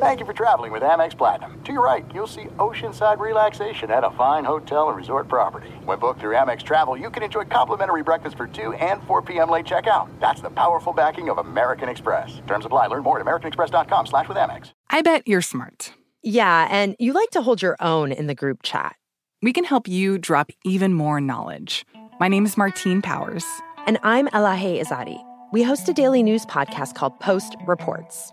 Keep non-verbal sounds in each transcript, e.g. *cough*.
Thank you for traveling with Amex Platinum. To your right, you'll see oceanside relaxation at a fine hotel and resort property. When booked through Amex Travel, you can enjoy complimentary breakfast for 2 and 4 p.m. late checkout. That's the powerful backing of American Express. Terms apply. Learn more at americanexpress.com slash with Amex. I bet you're smart. Yeah, and you like to hold your own in the group chat. We can help you drop even more knowledge. My name is Martine Powers. And I'm Elahe Izadi. We host a daily news podcast called Post Reports.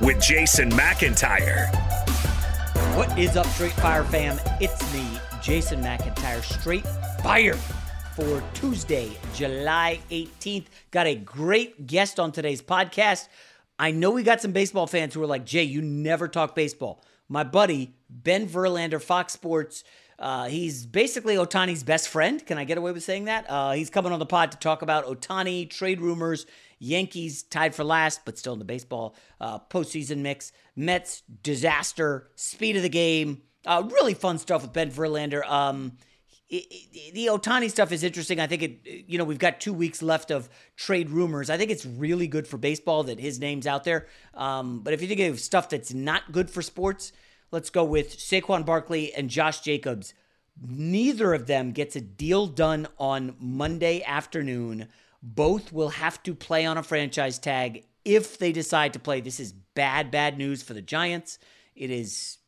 with Jason McIntyre. What is up, Straight Fire fam? It's me, Jason McIntyre, Straight Fire for Tuesday, July 18th. Got a great guest on today's podcast. I know we got some baseball fans who are like, Jay, you never talk baseball. My buddy, Ben Verlander, Fox Sports, uh, he's basically Ohtani's best friend. Can I get away with saying that? Uh, he's coming on the pod to talk about Ohtani, trade rumors, Yankees tied for last, but still in the baseball uh, postseason mix. Mets disaster, speed of the game. Uh, really fun stuff with Ben Verlander. Um, the Ohtani stuff is interesting. I think it, you know, we've got two weeks left of trade rumors. I think it's really good for baseball that his name's out there. Um, but if you think of stuff that's not good for sports, let's go with Saquon Barkley and Josh Jacobs. Neither of them gets a deal done on Monday afternoon. Both will have to play on a franchise tag if they decide to play. This is bad, bad news for the Giants. It is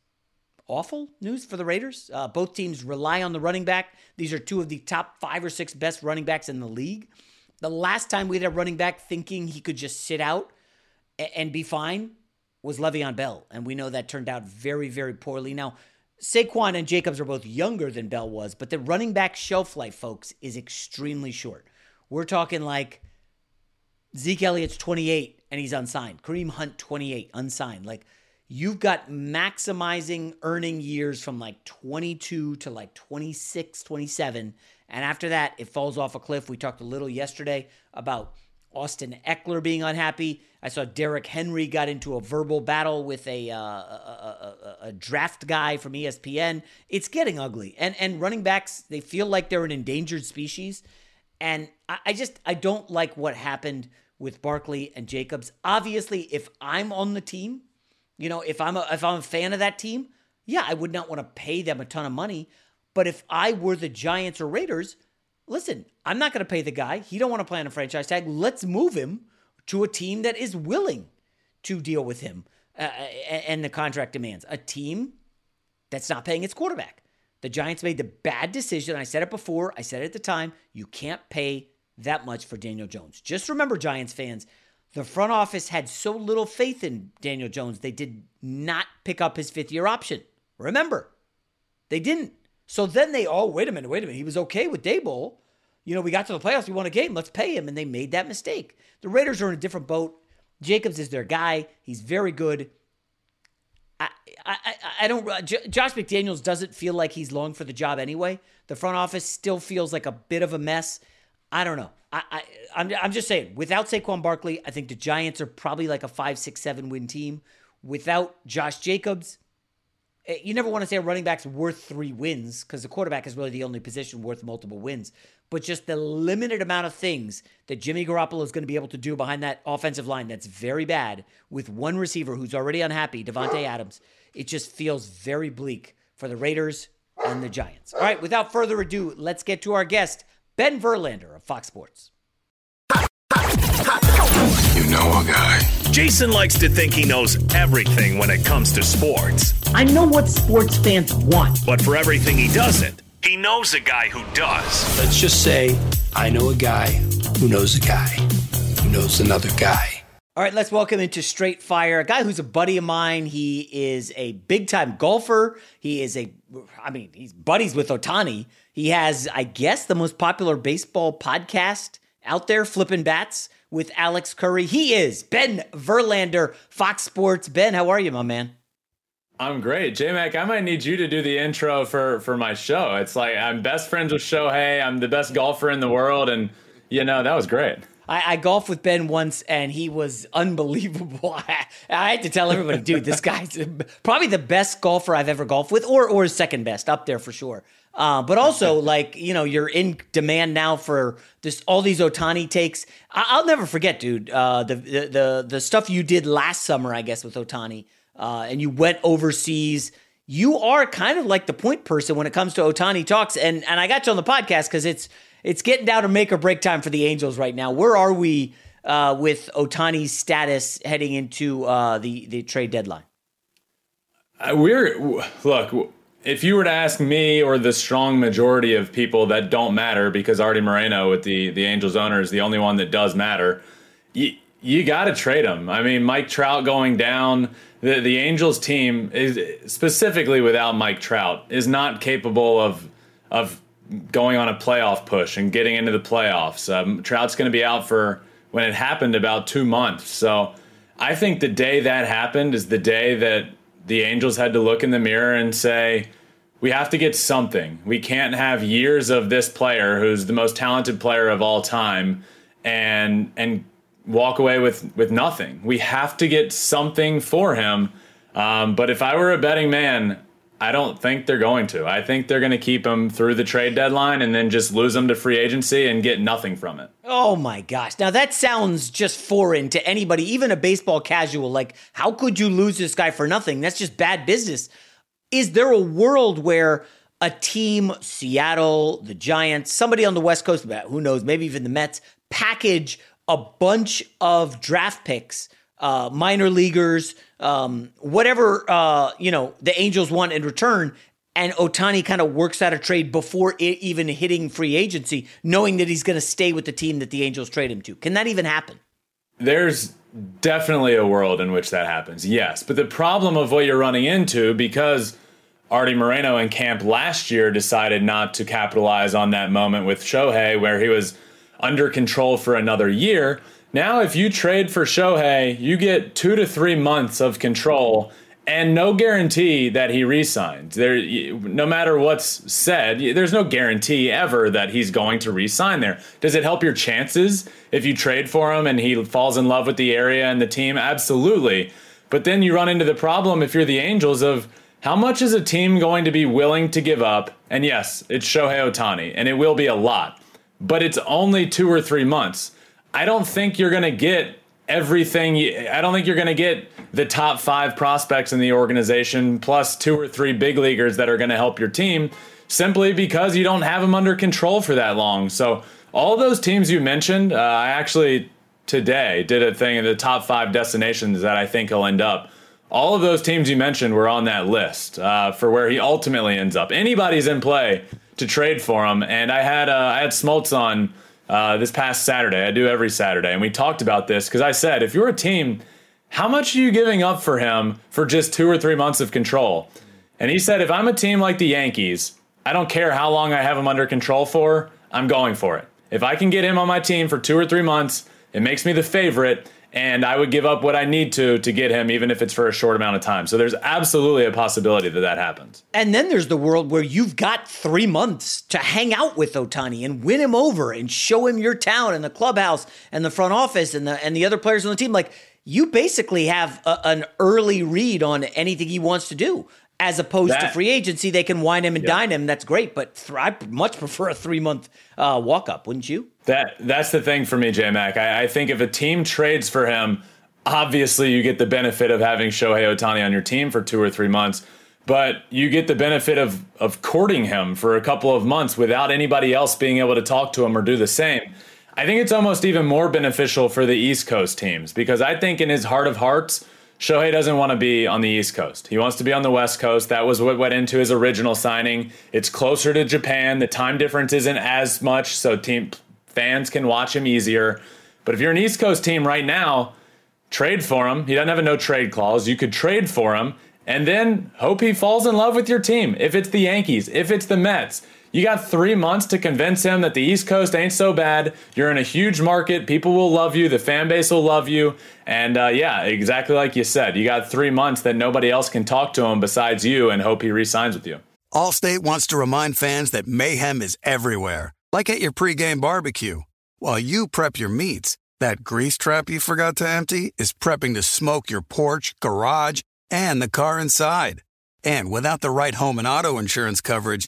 awful news for the Raiders. Uh, both teams rely on the running back. These are two of the top five or six best running backs in the league. The last time we had a running back thinking he could just sit out and be fine was Le'Veon Bell, and we know that turned out very, very poorly. Now, Saquon and Jacobs are both younger than Bell was, but the running back shelf life, folks, is extremely short. We're talking like Zeke Elliott's 28 and he's unsigned. Kareem Hunt 28 unsigned. Like you've got maximizing earning years from like 22 to like 26, 27 and after that it falls off a cliff. We talked a little yesterday about Austin Ekeler being unhappy. I saw Derrick Henry got into a verbal battle with a, uh, a, a, a, draft guy from ESPN. It's getting ugly. And and running backs, they feel like they're an endangered species. And I, just I don't like what happened with Barkley and Jacobs. Obviously, if I'm on the team, you know, if I'm a if I'm a fan of that team, yeah, I would not want to pay them a ton of money. But if I were the Giants or Raiders, listen, I'm not going to pay the guy. He don't want to play on a franchise tag. Let's move him to a team that is willing to deal with him uh, and the contract demands. A team that's not paying its quarterback. The Giants made the bad decision. I said it before, I said it at the time. You can't pay that much for Daniel Jones. Just remember, Giants fans, the front office had so little faith in Daniel Jones, they did not pick up his fifth year option. Remember, they didn't. So then they, oh, wait a minute, wait a minute. He was okay with Daboll. You know, we got to the playoffs, we won a game, let's pay him. And they made that mistake. The Raiders are in a different boat. Jacobs is their guy. He's very good. I, I, I don't. Uh, Josh McDaniels doesn't feel like he's long for the job anyway. The front office still feels like a bit of a mess. I don't know. I, I I'm I'm just saying. Without Saquon Barkley, I think the Giants are probably like a five, six, seven win team. Without Josh Jacobs, Eh, you never want to say a running back's worth three wins because the quarterback is really the only position worth multiple wins. But just the limited amount of things that Jimmy Garoppolo is going to be able to do behind that offensive line that's very bad with one receiver who's already unhappy, Davante Adams, it just feels very bleak for the Raiders and the Giants. All right, without further ado, let's get to our guest, Ben Verlander of Fox Sports. You know a guy. Jason likes to think he knows everything when it comes to sports. I know what sports fans want. But for everything he doesn't, he knows a guy who does. Let's just say I know a guy who knows a guy who knows another guy. All right, let's welcome into Straight Fire a guy who's a buddy of mine. He is a big time golfer. He is a, I mean, he's buddies with Ohtani. He has, I guess, the most popular baseball podcast out there, Flipping Bats with Alex Curry. He is Ben Verlander, Fox Sports. Ben, how are you, my man? I'm great. J Mac, I might need you to do the intro for for my show. It's like I'm best friends with Shohei. I'm the best golfer in the world, and you know that was great. I, I golfed with Ben once, and he was unbelievable. *laughs* I, I had to tell everybody, dude, this guy's *laughs* probably the best golfer I've ever golfed with, or or second best, up there for sure. Uh, but also, like you know, you're in demand now for this all these Ohtani takes. I, will never forget, dude. Uh, the, the the the stuff you did last summer, I guess, with Ohtani, uh, and you went overseas. You are kind of like the point person when it comes to Ohtani talks, and and I got you on the podcast because it's it's getting down to make or break time for the Angels right now. Where are we uh, with Ohtani's status heading into uh, the the trade deadline? Uh, we're look if you were to ask me or the strong majority of people that don't matter, because Arte Moreno with the the Angels owner is the only one that does matter, you you got to trade him. I mean, Mike Trout going down, the the Angels team is specifically without Mike Trout is not capable of of going on a playoff push and getting into the playoffs. Um, Trout's going to be out for when it happened about two months. So I think the day that happened is the day that the Angels had to look in the mirror and say, we have to get something. We can't have years of this player who's the most talented player of all time and and walk away with with nothing. We have to get something for him. Um, but if I were a betting man, I don't think they're going to. I think they're going to keep him through the trade deadline and then just lose him to free agency and get nothing from it. Oh my gosh. Now that sounds just foreign to anybody, even a baseball casual. Like, how could you lose this guy for nothing? That's just bad business. Is there a world where a team, Seattle, the Giants, somebody on the West Coast, who knows, maybe even the Mets, package a bunch of draft picks, uh, minor leaguers, um, whatever uh, you know the Angels want in return, and Otani kind of works out a trade before even hitting free agency, knowing that he's going to stay with the team that the Angels trade him to. Can that even happen? There's definitely a world in which that happens, yes. But the problem of what you're running into, because Arte Moreno and camp last year decided not to capitalize on that moment with Shohei, where he was under control for another year now, if you trade for Shohei, you get two to three months of control and no guarantee that he resigns. There, no matter what's said, there's no guarantee ever that he's going to resign there. Does it help your chances if you trade for him and he falls in love with the area and the team? Absolutely. But then you run into the problem if you're the Angels of how much is a team going to be willing to give up? And yes, it's Shohei Ohtani, and it will be a lot, but it's only two or three months. I don't think you're going to get everything. I don't think you're going to get the top five prospects in the organization plus two or three big leaguers that are going to help your team simply because you don't have them under control for that long. So, all those teams you mentioned, uh, I actually today did a thing in the top five destinations that I think he'll end up. All of those teams you mentioned were on that list uh, for where he ultimately ends up. Anybody's in play to trade for him, and I had uh, I had Smoltz on uh, this past Saturday. I do every Saturday, and we talked about this because I said, if you're a team, how much are you giving up for him for just two or three months of control? And he said, if I'm a team like the Yankees, I don't care how long I have him under control for, I'm going for it. If I can get him on my team for two or three months, it makes me the favorite and I would give up what I need to to get him, even if it's for a short amount of time. So there's absolutely a possibility that that happens. And then there's the world where you've got three months to hang out with Ohtani and win him over and show him your town and the clubhouse and the front office and the and the other players on the team. Like you basically have a, an early read on anything he wants to do. As opposed That- to free agency. They can wine him and Yeah. dine him. That's great, but th- I much prefer a three month uh, walk up, wouldn't you? That that's the thing for me, J Mac. I, I think if a team trades for him, obviously you get the benefit of having Shohei Ohtani on your team for two or three months, but you get the benefit of of courting him for a couple of months without anybody else being able to talk to him or do the same. I think it's almost even more beneficial for the East Coast teams because I think in his heart of hearts, Shohei doesn't want to be on the East Coast. He wants to be on the West Coast. That was what went into his original signing. It's closer to Japan. The time difference isn't as much, so team fans can watch him easier. But if you're an East Coast team right now, trade for him. He doesn't have a no trade clause. You could trade for him and then hope he falls in love with your team. If it's the Yankees, if it's the Mets, you got three months to convince him that the East Coast ain't so bad. You're in a huge market. People will love you. The fan base will love you. And uh, yeah, exactly like you said, you got three months that nobody else can talk to him besides you and hope he re-signs with you. Allstate wants to remind fans that mayhem is everywhere, like at your pregame barbecue. While you prep your meats, that grease trap you forgot to empty is prepping to smoke your porch, garage, and the car inside. And without the right home and auto insurance coverage,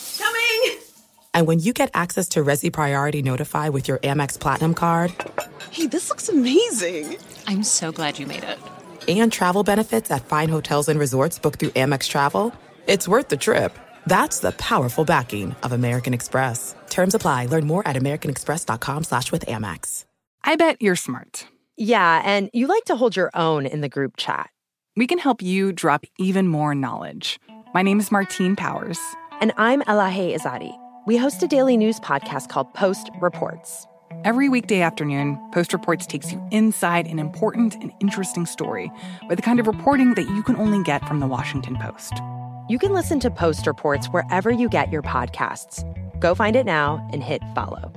Coming! And when you get access to Resy Priority Notify with your Amex Platinum card Hey, this looks amazing! I'm so glad you made it. and travel benefits at fine hotels and resorts booked through Amex Travel, it's worth the trip. That's the powerful backing of American Express. Terms apply. Learn more at americanexpress.com slash with Amex. I bet you're smart. Yeah, and you like to hold your own in the group chat. We can help you drop even more knowledge. My name is Martine Powers. And I'm Elahe Izadi. We host a daily news podcast called Post Reports. Every weekday afternoon, Post Reports takes you inside an important and interesting story with the kind of reporting that you can only get from the Washington Post. You can listen to Post Reports wherever you get your podcasts. Go find it now and hit follow.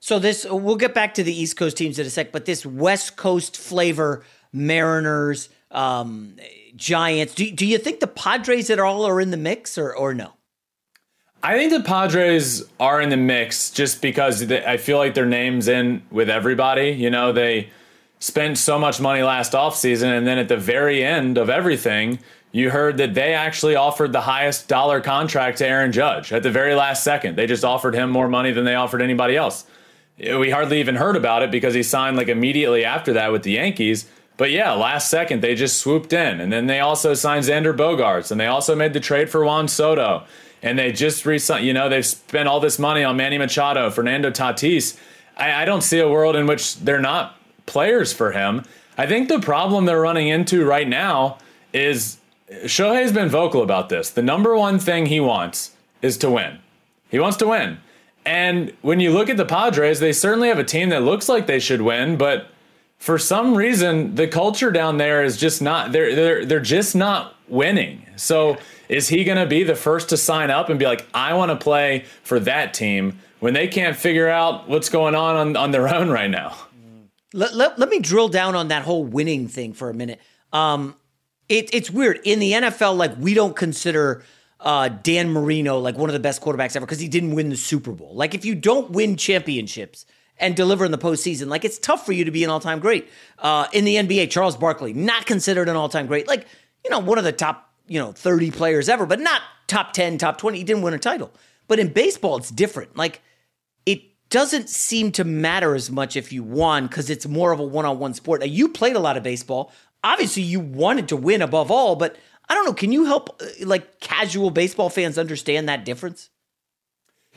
So this we'll get back to the East Coast teams in a sec, but this West Coast flavor, Mariners, um, Giants. Do, do you think the Padres at all are in the mix or or no? I think the Padres are in the mix just because they, I feel like their name's in with everybody. You know, they spent so much money last offseason, and then at the very end of everything, you heard that they actually offered the highest dollar contract to Aaron Judge at the very last second. They just offered him more money than they offered anybody else. We hardly even heard about it because he signed like immediately after that with the Yankees. But yeah, last second they just swooped in, and then they also signed Xander Bogaerts, and they also made the trade for Juan Soto, and they just re-signed. You know, they've spent all this money on Manny Machado, Fernando Tatis. I, I don't see a world in which they're not players for him. I think the problem they're running into right now is Shohei's been vocal about this. The number one thing he wants is to win. He wants to win. And when you look at the Padres, they certainly have a team that looks like they should win, but for some reason the culture down there is just not they're they're they're just not winning. So is he going to be the first to sign up and be like I want to play for that team when they can't figure out what's going on on, on their own right now? Let, let, let me drill down on that whole winning thing for a minute. Um, it, it's weird in the NFL. Like we don't consider uh, Dan Marino like one of the best quarterbacks ever because he didn't win the Super Bowl. Like if you don't win championships and deliver in the postseason, like it's tough for you to be an all time great. Uh, in the NBA, Charles Barkley not considered an all time great. Like you know one of the top you know 30 players ever, but not top 10, top 20. He didn't win a title. But in baseball, it's different. Like it doesn't seem to matter as much if you won because it's more of a one on one sport. Now, you played a lot of baseball. Obviously, you wanted to win above all, but I don't know. Can you help uh, like casual baseball fans understand that difference?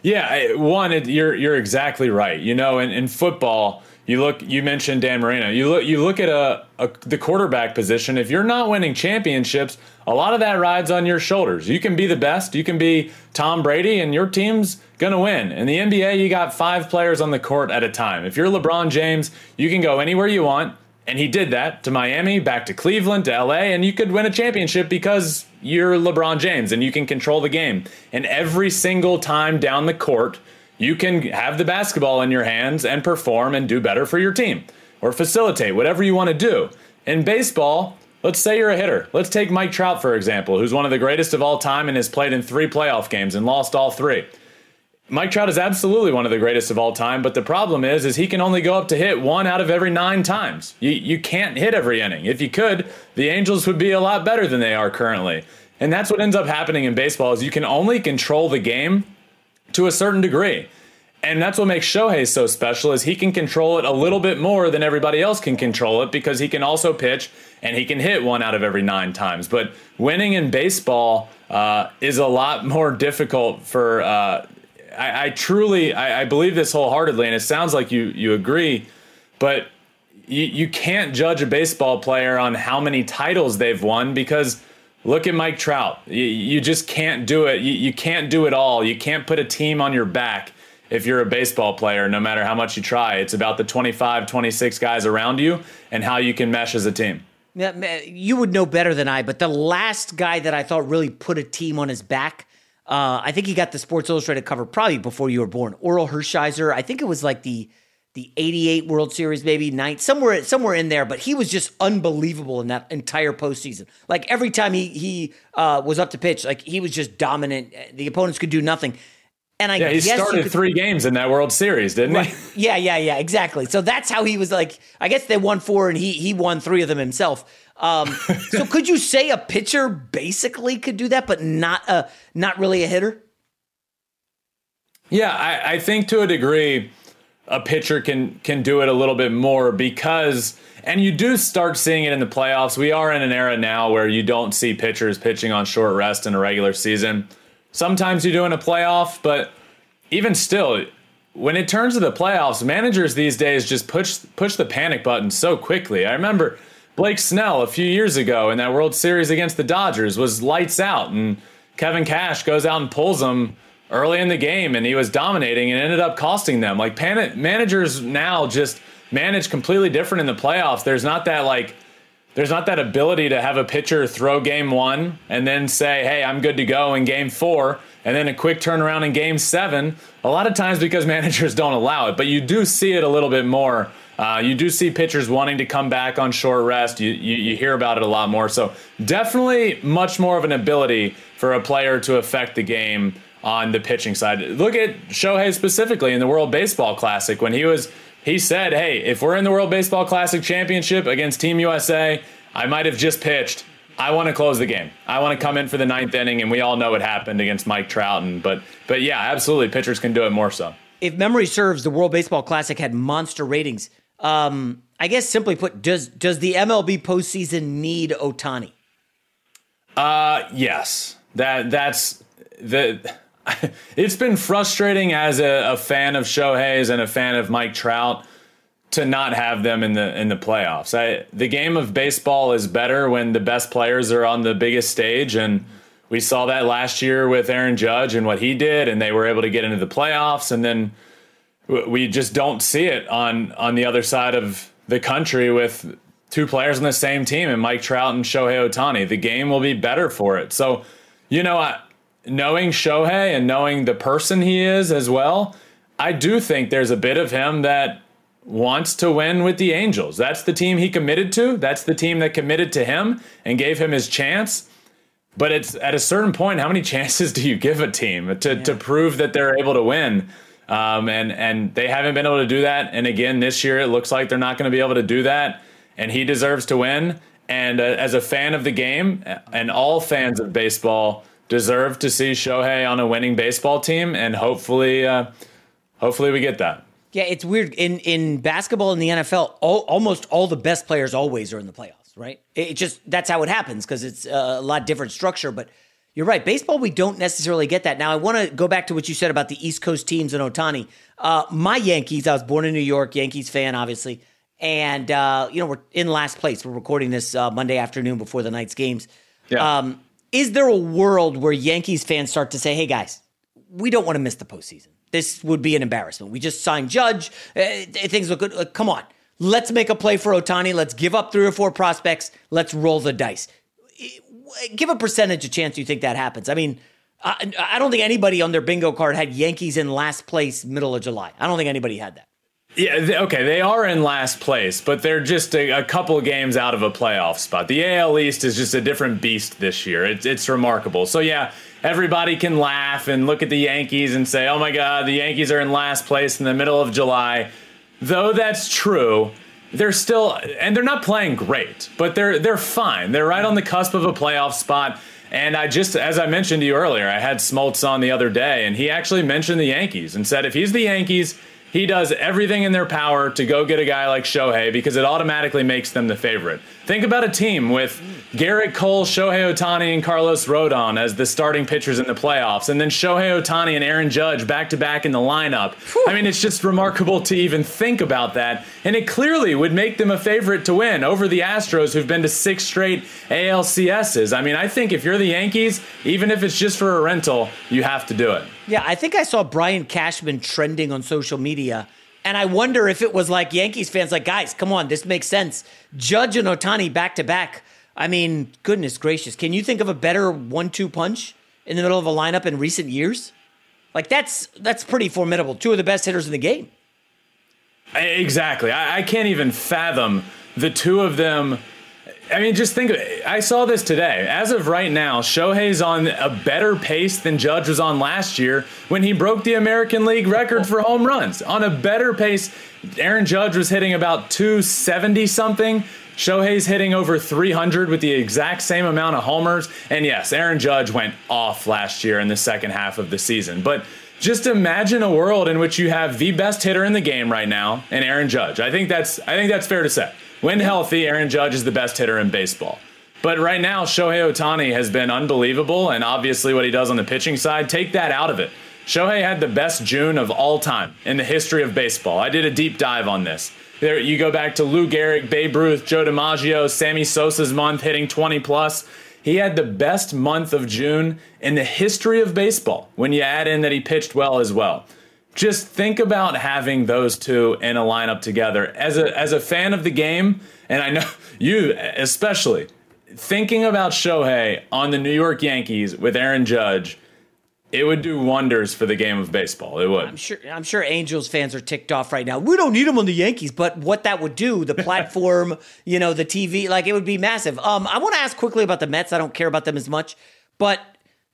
Yeah, one, it, you're you're exactly right. You know, in, in football, you look. You mentioned Dan Marino. You look. You look at a, a the quarterback position. If you're not winning championships, a lot of that rides on your shoulders. You can be the best. You can be Tom Brady, and your team's gonna win. In the NBA, you got five players on the court at a time. If you're LeBron James, you can go anywhere you want. And he did that to Miami, back to Cleveland, to LA, and you could win a championship because you're LeBron James and you can control the game. And every single time down the court, you can have the basketball in your hands and perform and do better for your team or facilitate whatever you want to do. In baseball, let's say you're a hitter. Let's take Mike Trout, for example, who's one of the greatest of all time and has played in three playoff games and lost all three. Mike Trout is absolutely one of the greatest of all time, but the problem is, is he can only go up to hit one out of every nine times. You you can't hit every inning. If you could, the Angels would be a lot better than they are currently. And that's what ends up happening in baseball is you can only control the game to a certain degree. And that's what makes Shohei so special is he can control it a little bit more than everybody else can control it because he can also pitch and he can hit one out of every nine times. But winning in baseball uh, is a lot more difficult for uh, I, I truly I, I, believe this wholeheartedly, and it sounds like you you agree, but you, you can't judge a baseball player on how many titles they've won because look at Mike Trout. You, you just can't do it. You, you can't do it all. You can't put a team on your back if you're a baseball player, no matter how much you try. It's about the 25, 26 guys around you and how you can mesh as a team. Yeah, you would know better than I, but the last guy that I thought really put a team on his back uh, I think he got the Sports Illustrated cover probably before you were born. Orel Hershiser. I think it was like the the 88 World Series, maybe night somewhere somewhere in there, but he was just unbelievable in that entire postseason. Like every time he he uh, was up to pitch, like he was just dominant. The opponents could do nothing. And I yeah, he started could, three games in that World Series, didn't right. he? Yeah, yeah, yeah, exactly. So that's how he was like. I guess they won four, and he he won three of them himself. Um, *laughs* so could you say a pitcher basically could do that, but not a not really a hitter? Yeah, I, I think to a degree, a pitcher can can do it a little bit more because, and you do start seeing it in the playoffs. We are in an era now where you don't see pitchers pitching on short rest in a regular season. Sometimes you do in a playoff, but even still, when it turns to the playoffs, managers these days just push push the panic button so quickly. I remember Blake Snell a few years ago in that World Series against the Dodgers was lights out, and Kevin Cash goes out and pulls him early in the game, and he was dominating and ended up costing them. Like pan- managers now just manage completely different in the playoffs. There's not that like there's not that ability to have a pitcher throw game one and then say, hey, I'm good to go in game four, and then a quick turnaround in game seven. A lot of times because *laughs* managers don't allow it, but you do see it a little bit more uh, you do see pitchers wanting to come back on short rest. You, you, you hear about it a lot more. So definitely much more of an ability for a player to affect the game on the pitching side. Look at Shohei specifically in the World Baseball Classic when he was he said, "Hey, if we're in the World Baseball Classic championship against Team USA, I might have just pitched. I want to close the game. I want to come in for the ninth inning, and we all know what happened against Mike Trout. And but but yeah, absolutely, pitchers can do it more so. If memory serves, the World Baseball Classic had monster ratings. Um, I guess simply put, does does the MLB postseason need Ohtani? Uh, yes. That that's the. *laughs* It's been frustrating as a, a fan of Shohei's and a fan of Mike Trout to not have them in the in the playoffs. I, the game of baseball is better when the best players are on the biggest stage, and we saw that last year with Aaron Judge and what he did, and they were able to get into the playoffs, and then we just don't see it on on the other side of the country with two players on the same team and Mike Trout and Shohei Ohtani. The game will be better for it. So, you know, knowing Shohei and knowing the person he is as well, I do think there's a bit of him that wants to win with the Angels. That's the team he committed to. That's the team that committed to him and gave him his chance. but it's at a certain point, how many *laughs* chances do you give a team to, yeah. to prove that they're able to win? Um, and and they haven't been able to do that. And again, this year it looks like they're not going to be able to do that. And he deserves to win. And uh, as a fan of the game, and all fans of baseball deserve to see Shohei on a winning baseball team. And hopefully, uh, hopefully we get that. Yeah, it's weird in in basketball in the NFL. All, almost all the best players always are in the playoffs, right? It just that's how it happens because it's a lot different structure, but you're right. Baseball, we don't necessarily get that. Now, I want to go back to what you said about the East Coast teams and Ohtani. Uh, my Yankees, I was born in New York, Yankees fan, obviously. And, uh, you know, we're in last place. We're recording this uh, Monday afternoon before the night's games. Yeah. Um, is there a world where Yankees fans start to say, hey, guys, we don't want to miss the postseason? This would be an embarrassment. We just signed Judge. Uh, things look good. come on. Let's make a play for Ohtani. Let's give up three or four prospects. Let's roll the dice give a percentage of chance you think that happens. I mean, I, I don't think anybody on their bingo card had Yankees in last place middle of July. I don't think anybody had that. Yeah, okay, they are in last place, but they're just a, a couple games out of a playoff spot. The AL East is just a different beast this year. It's, it's remarkable. So, yeah, everybody can laugh and look at the Yankees and say, oh my God, the Yankees are in last place in the middle of July. Though that's true, they're still and they're not playing great, but they're they're fine. They're right on the cusp of a playoff spot. And I just, as I mentioned to you earlier, I had Smoltz on the other day, and he actually mentioned the Yankees and said if he's the Yankees, he does everything in their power to go get a guy like Shohei because it automatically makes them the favorite. Think about a team with Gerrit Cole, Shohei Ohtani, and Carlos Rodon as the starting pitchers in the playoffs, and then Shohei Ohtani and Aaron Judge back to back in the lineup. Whew. I mean, it's just remarkable to even think about that, and it clearly would make them a favorite to win over the Astros, who've been to six straight ALCSs. I mean, I think if you're the Yankees, even if it's just for a rental, you have to do it. Yeah, I think I saw Brian Cashman trending on social media. And I wonder if it was like Yankees fans, like, guys, come on, this makes sense. Judge and Ohtani back to back. I mean, goodness gracious. Can you think of a better one two punch in the middle of a lineup in recent years? Like that's that's pretty formidable. Two of the best hitters in the game. Exactly. I, I can't even fathom the two of them I mean, just think of it. I saw this today. As of right now, Shohei's on a better pace than Judge was on last year when he broke the American League record for home runs. On a better pace, Aaron Judge was hitting about 270 something. Shohei's hitting over 300 with the exact same amount of homers. And yes, Aaron Judge went off last year in the second half of the season. But just imagine a world in which you have the best hitter in the game right now and Aaron Judge. I think that's I think that's fair to say. When healthy, Aaron Judge is the best hitter in baseball. But right now, Shohei Ohtani has been unbelievable, and obviously what he does on the pitching side, take that out of it. Shohei had the best June of all time in the history of baseball. I did a deep dive on this. There, you go back to Lou Gehrig, Babe Ruth, Joe DiMaggio, Sammy Sosa's month hitting 20 plus. He had the best month of June in the history of baseball when you add in that he pitched well as well just think about having those two in a lineup together. As a as a fan of the game, and I know *laughs* you especially, thinking about Shohei on the New York Yankees with Aaron Judge, it would do wonders for the game of baseball. It would. I'm sure. I'm sure Angels fans are ticked off right now. We don't need him on the Yankees, but what that would do, the *laughs* platform, you know, the TV, like it would be massive. Um, I want to ask quickly about the Mets. I don't care about them as much, but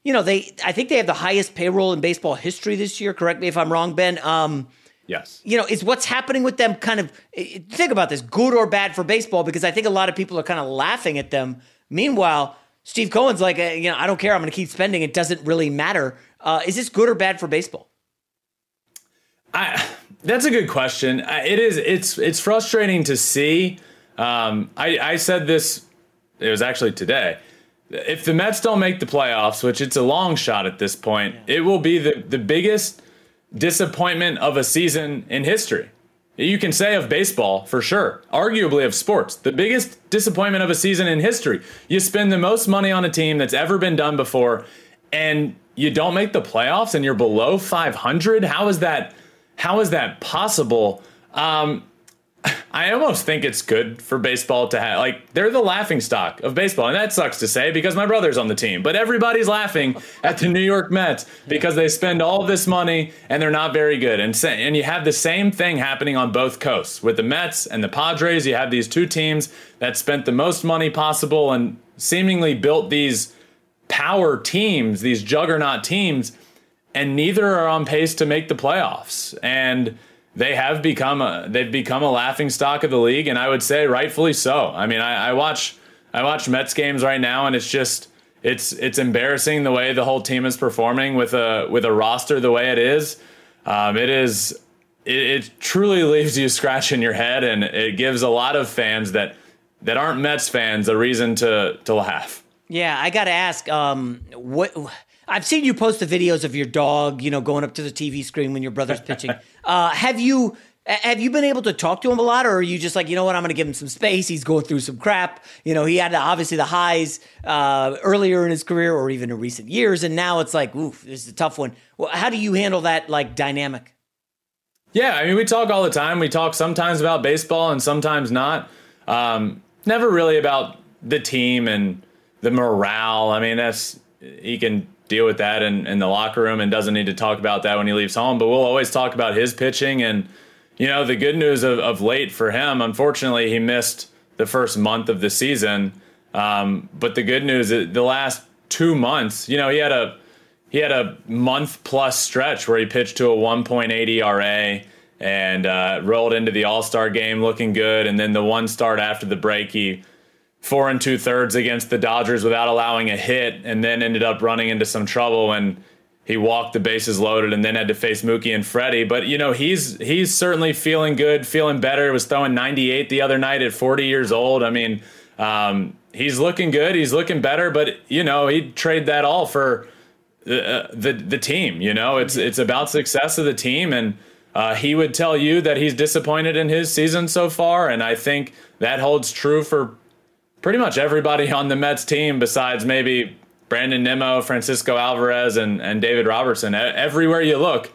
you know, they I think they have the highest payroll in baseball history this year. Correct me if I'm wrong, Ben. Um, yes. You know, is what's happening with them kind of think about this, good or bad for baseball? Because I think a lot of people are kind of laughing at them. Meanwhile, Steve Cohen's like, uh, you know, I don't care. I'm going to keep spending. It doesn't really matter. Uh, is this good or bad for baseball? I, that's a good question. It is. It's it's frustrating to see. Um, I, I said this. It was actually today if the Mets don't make the playoffs, which it's a long shot at this point, it will be the, the biggest disappointment of a season in history. You can say of baseball for sure, arguably of sports, the biggest disappointment of a season in history. You spend the most money on a team that's ever been done before, and you don't make the playoffs, and you're below 500. How is that? How is that possible? Um, I almost think it's good for baseball to have like they're the laughing stock of baseball, and that sucks to say because my brother's on the team. But everybody's laughing *laughs* at the New York Mets because they spend all this money and they're not very good. And and you have the same thing happening on both coasts with the Mets and the Padres. You have these two teams that spent the most money possible and seemingly built these power teams, these juggernaut teams, and neither are on pace to make the playoffs. And they have become a they've become a laughing stock of the league, and I would say rightfully so. I mean, I, I watch I watch Mets games right now, and it's just it's it's embarrassing the way the whole team is performing with a with a roster the way it is. Um, it is it, it truly *laughs* leaves you scratching your head, and it gives a lot of fans that that aren't Mets fans a reason to to laugh. Yeah, I got to ask. Um, what I've seen you post the videos of your dog, you know, going up to the TV screen when your brother's pitching. *laughs* uh, have you have you been able to talk to him a lot, or are you just like, you know what, I'm going to give him some space. He's going through some crap. You know, he had obviously the highs uh, earlier in his career, or even in recent years, and now it's like, oof, this is a tough one. Well, how do you handle that like dynamic? Yeah, I mean, we talk all the time. We talk sometimes about baseball and sometimes not. Um, never really about the team and the morale. I mean, that's he can deal with that in, in the locker room and doesn't need to talk about that when he leaves home. But we'll always talk about his pitching and you know the good news of, of late for him. Unfortunately, he missed the first month of the season. Um, but the good news is the last two months, you know, he had a he had a month plus stretch where he pitched to a 1.8 ERA and uh, rolled into the All Star game looking good. And then the one start after the break, he four and two thirds against the Dodgers without allowing a hit, and then ended up running into some trouble and he walked the bases loaded and then had to face Mookie and Freddie. But you know he's he's certainly feeling good, feeling better. Was throwing 98 the other night at 40 years old. I mean, um, he's looking good. He's looking better. But you know he'd trade that all for the uh, the, the team. You know it's it's about success of the team and. Uh, he would tell you that he's disappointed in his season so far, and I think that holds true for pretty much everybody on the Mets team, besides maybe Brandon Nimmo, Francisco Alvarez, and, and David Robertson. Everywhere you look,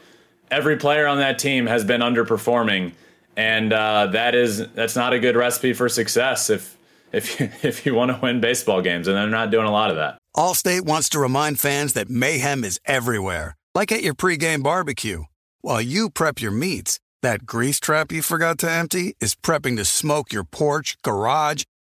every player on that team has been underperforming, and uh, that is that's not a good recipe for success if if you, *laughs* if you want to win baseball games, and they're not doing a lot of that. Allstate wants to remind fans that mayhem is everywhere, like at your pregame barbecue. While you prep your meats, that grease trap you forgot to empty is prepping to smoke your porch, garage,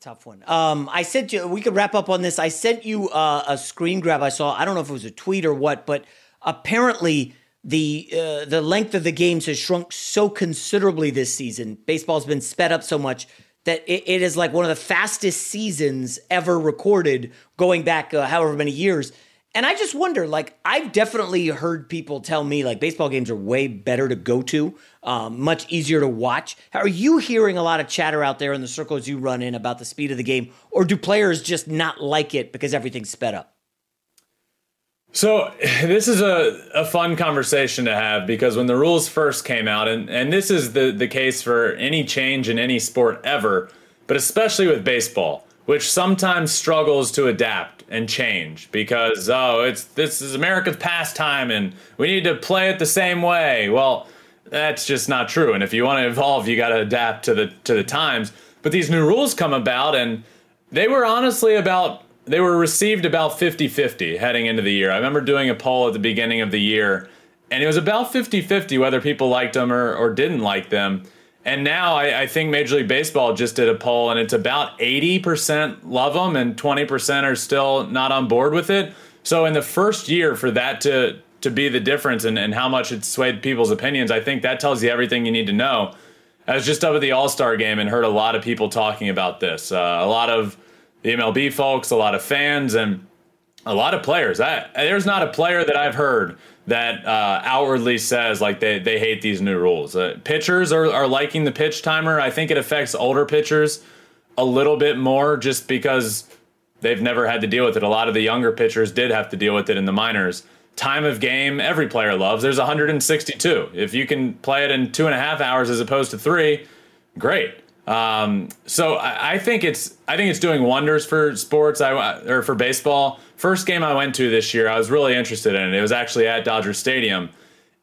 Tough one. Um, I sent you. We could wrap up on this. I sent you uh, a screen grab. I saw. I don't know if it was a tweet or what, but apparently the uh, the length of the games has shrunk so considerably this season. Baseball's been sped up so much that it, it is like one of the fastest seasons ever recorded, going back uh, however many years. And I just wonder, like, I've definitely heard people tell me, like, baseball games are way better to go to, um, much easier to watch. Are you hearing a lot of chatter out there in the circles you run in about the speed of the game, or do players just not like it because everything's sped up? So *sighs* this is a, a fun conversation to have because when the rules first came out, and, and this is the, the case for any change in any sport ever, but especially with baseball, which sometimes struggles to adapt and change because oh it's this is America's pastime and we need to play it the same way. Well, that's just not true. And if you want to evolve, you got to adapt to the to the times. But these new rules come about and they were honestly about they were received about 50-50 heading into the year. I remember doing a poll at the beginning of the year and it was about 50-50 whether people liked them or, or didn't like them. And now I, I, think Major League Baseball just did a poll, and it's about 80% love them and 20% are still not on board with it. So in the first year, for that to to be the difference and, and how much it swayed people's opinions, I think that tells you everything you need to know. I was just up at the All Star game and heard a lot of people talking about this. Uh, a lot of the MLB folks, a lot of fans, and a lot of players. I, there's not a player that I've heard that uh, outwardly says like they, they hate these new rules. Uh, pitchers are, are liking the pitch timer. I think it affects older pitchers a little bit more just because they've never had to deal with it. A lot of the younger pitchers did have to deal with it in the minors. Time of game, every player loves. There's 162. If you can play it in two and a half hours as opposed to three, great. Um, so I, I, think it's I think it's doing wonders for sports. I or for baseball. First game I went to this year, I was really interested in it. It was actually at Dodger Stadium,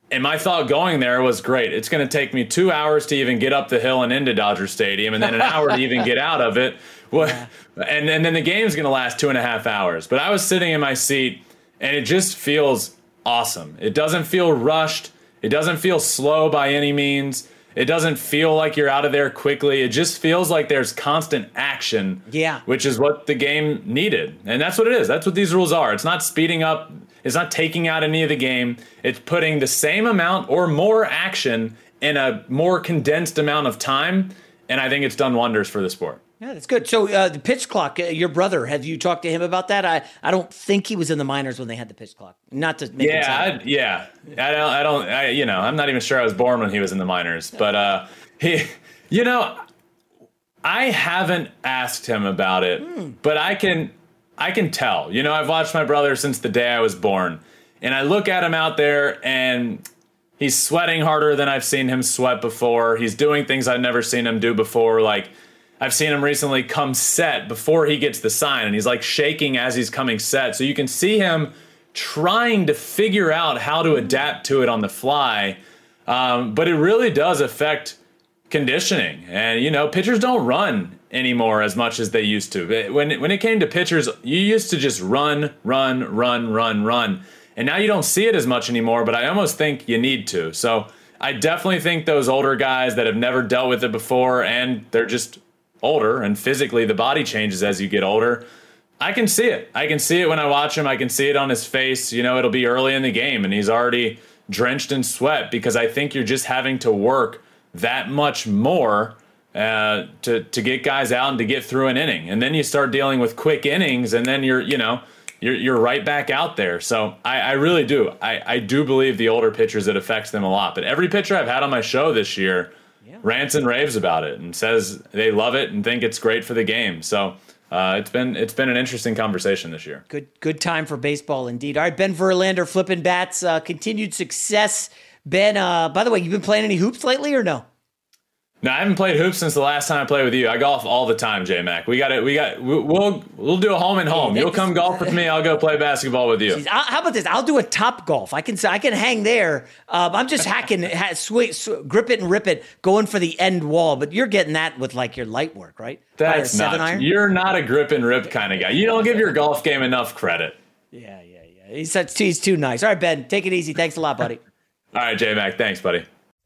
and my thought going there was great. It's going to take me two hours to even get up the hill and into Dodger Stadium, and then an hour to even get out of it. *laughs* Yeah. And, and then the game's going to last two and a half hours. But I was sitting in my seat, and it just feels awesome. It doesn't feel rushed. It doesn't feel slow by any means. It doesn't feel like you're out of there quickly. It just feels like there's constant action. Yeah. Which is what the game needed. And that's what it is. That's what these rules are. It's not speeding up, it's not taking out any of the game. It's putting the same amount or more action in a more condensed amount of time. And I think it's done wonders for the sport. Yeah, that's good. So uh, the pitch clock, uh, your brother, have you talked to him about that? I, I don't think he was in the minors when they had the pitch clock. Not to make yeah, I, yeah. I don't, I don't, I, you know, I'm not even sure I was born when he was in the minors, but uh, he, you know, I haven't asked him about it, mm. but I can, I can tell. You know, I've watched my brother since the day I was born, and I look at him out there and he's sweating harder than I've seen him sweat before. He's doing things I've never seen him do before, like I've seen him recently come set before he gets the sign, and he's like shaking as he's coming set. So you can see him trying to figure out how to adapt to it on the fly. Um, but it really does affect conditioning. And, you know, pitchers don't run anymore as much as they used to. When, when it came to pitchers, you used to just run, run, run, run, run. And now you don't see it as much anymore, but I almost think you need to. So I definitely think those older guys that have never dealt with it before and they're just older and physically the body changes as you get older. I can see it. I can see it when I watch him. I can see it on his face. You know, it'll be early in the game and he's already drenched in sweat because I think you're just having to work that much more uh, to to get guys out and to get through an inning. And then you start dealing with quick innings, and then you're you know you're you're right back out there. So I, I really do. I, I do believe the older pitchers it affects them a lot. But every pitcher I've had on my show this year. Rants and raves about it and says they love it and think it's great for the game. So uh, it's been it's been an interesting conversation this year. Good good time for baseball indeed. All right, Ben Verlander flipping bats, uh, continued success. Ben, uh, by the way, you been playing any hoops lately or no? No, I haven't played hoops since the last time I played with you. I golf all the time, J Mac. We got it. We got. We'll we'll do a home and home. You'll come golf with me. I'll go play basketball with you. Jeez, how about this? I'll do a top golf. I can I can hang there. Um, I'm just hacking, *laughs* ha, sweet, sw- grip it and rip it, going for the end wall. But you're getting that with like your light work, right? That's not. Iron? You're not a grip and rip kind of guy. You don't give your golf game enough credit. Yeah, yeah, yeah. He's he's too nice. All right, Ben, take it easy. Thanks a lot, buddy. *laughs* all right, J Mac. Thanks, buddy.